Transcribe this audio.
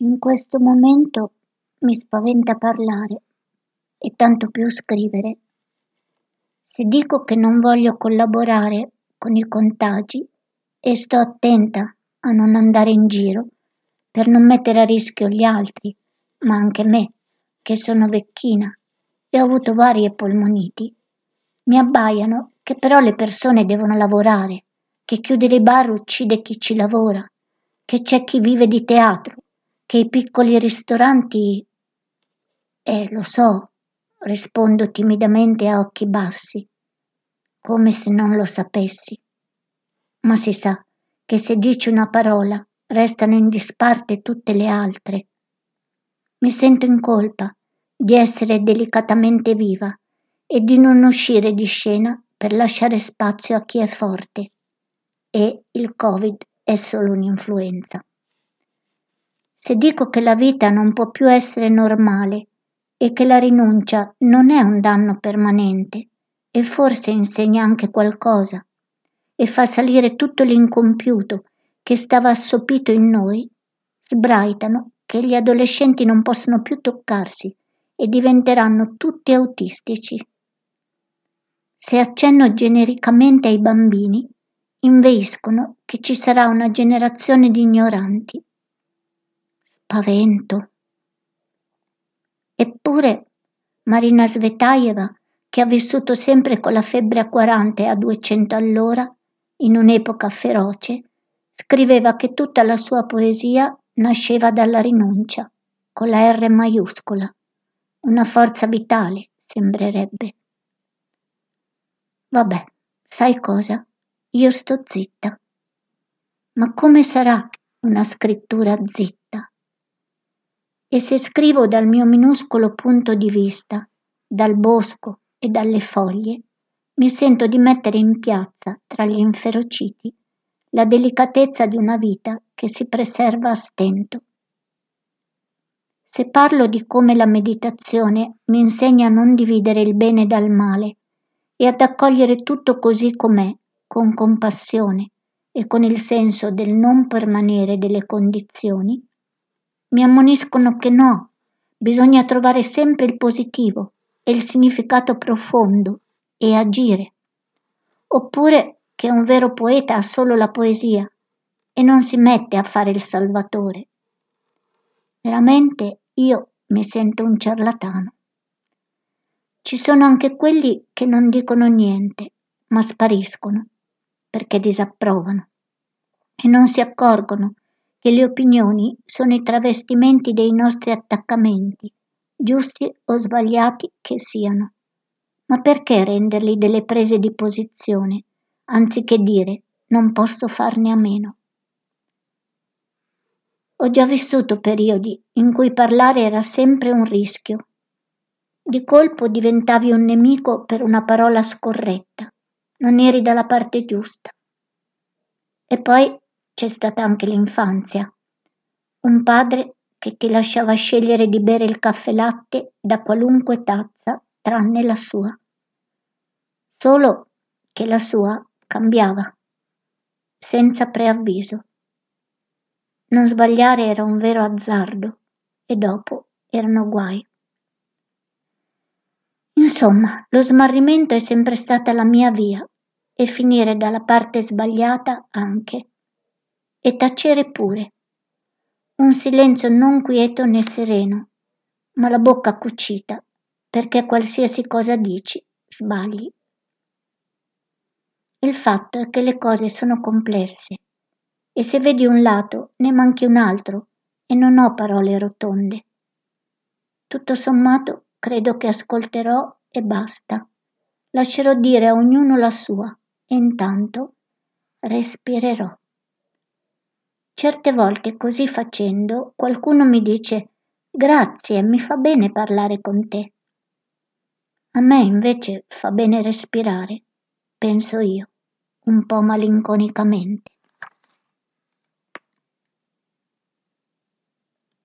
In questo momento mi spaventa parlare e tanto più scrivere. Se dico che non voglio collaborare con i contagi e sto attenta a non andare in giro per non mettere a rischio gli altri, ma anche me, che sono vecchina e ho avuto varie polmoniti, mi abbaiano che però le persone devono lavorare, che chiudere i bar uccide chi ci lavora, che c'è chi vive di teatro che i piccoli ristoranti... Eh, lo so, rispondo timidamente a occhi bassi, come se non lo sapessi. Ma si sa che se dici una parola restano in disparte tutte le altre. Mi sento in colpa di essere delicatamente viva e di non uscire di scena per lasciare spazio a chi è forte. E il Covid è solo un'influenza. Se dico che la vita non può più essere normale e che la rinuncia non è un danno permanente e forse insegna anche qualcosa e fa salire tutto l'incompiuto che stava assopito in noi, sbraitano che gli adolescenti non possono più toccarsi e diventeranno tutti autistici. Se accenno genericamente ai bambini, inveiscono che ci sarà una generazione di ignoranti spavento. Eppure Marina Svetaeva, che ha vissuto sempre con la febbre a 40 e a 200 all'ora, in un'epoca feroce, scriveva che tutta la sua poesia nasceva dalla rinuncia, con la R maiuscola, una forza vitale, sembrerebbe. Vabbè, sai cosa? Io sto zitta. Ma come sarà una scrittura zitta? E se scrivo dal mio minuscolo punto di vista, dal bosco e dalle foglie, mi sento di mettere in piazza, tra gli inferociti, la delicatezza di una vita che si preserva a stento. Se parlo di come la meditazione mi insegna a non dividere il bene dal male e ad accogliere tutto così com'è, con compassione e con il senso del non permanere delle condizioni, mi ammoniscono che no, bisogna trovare sempre il positivo e il significato profondo e agire. Oppure che un vero poeta ha solo la poesia e non si mette a fare il salvatore. Veramente io mi sento un ciarlatano. Ci sono anche quelli che non dicono niente, ma spariscono, perché disapprovano e non si accorgono che le opinioni sono i travestimenti dei nostri attaccamenti, giusti o sbagliati che siano. Ma perché renderli delle prese di posizione, anziché dire non posso farne a meno? Ho già vissuto periodi in cui parlare era sempre un rischio. Di colpo diventavi un nemico per una parola scorretta, non eri dalla parte giusta. E poi c'è stata anche l'infanzia. Un padre che ti lasciava scegliere di bere il caffè latte da qualunque tazza tranne la sua. Solo che la sua cambiava, senza preavviso. Non sbagliare era un vero azzardo e dopo erano guai. Insomma, lo smarrimento è sempre stata la mia via e finire dalla parte sbagliata anche e tacere pure. Un silenzio non quieto né sereno, ma la bocca cucita, perché qualsiasi cosa dici, sbagli. Il fatto è che le cose sono complesse e se vedi un lato ne manchi un altro e non ho parole rotonde. Tutto sommato credo che ascolterò e basta. Lascerò dire a ognuno la sua e intanto respirerò. Certe volte così facendo qualcuno mi dice grazie, mi fa bene parlare con te. A me invece fa bene respirare, penso io, un po' malinconicamente.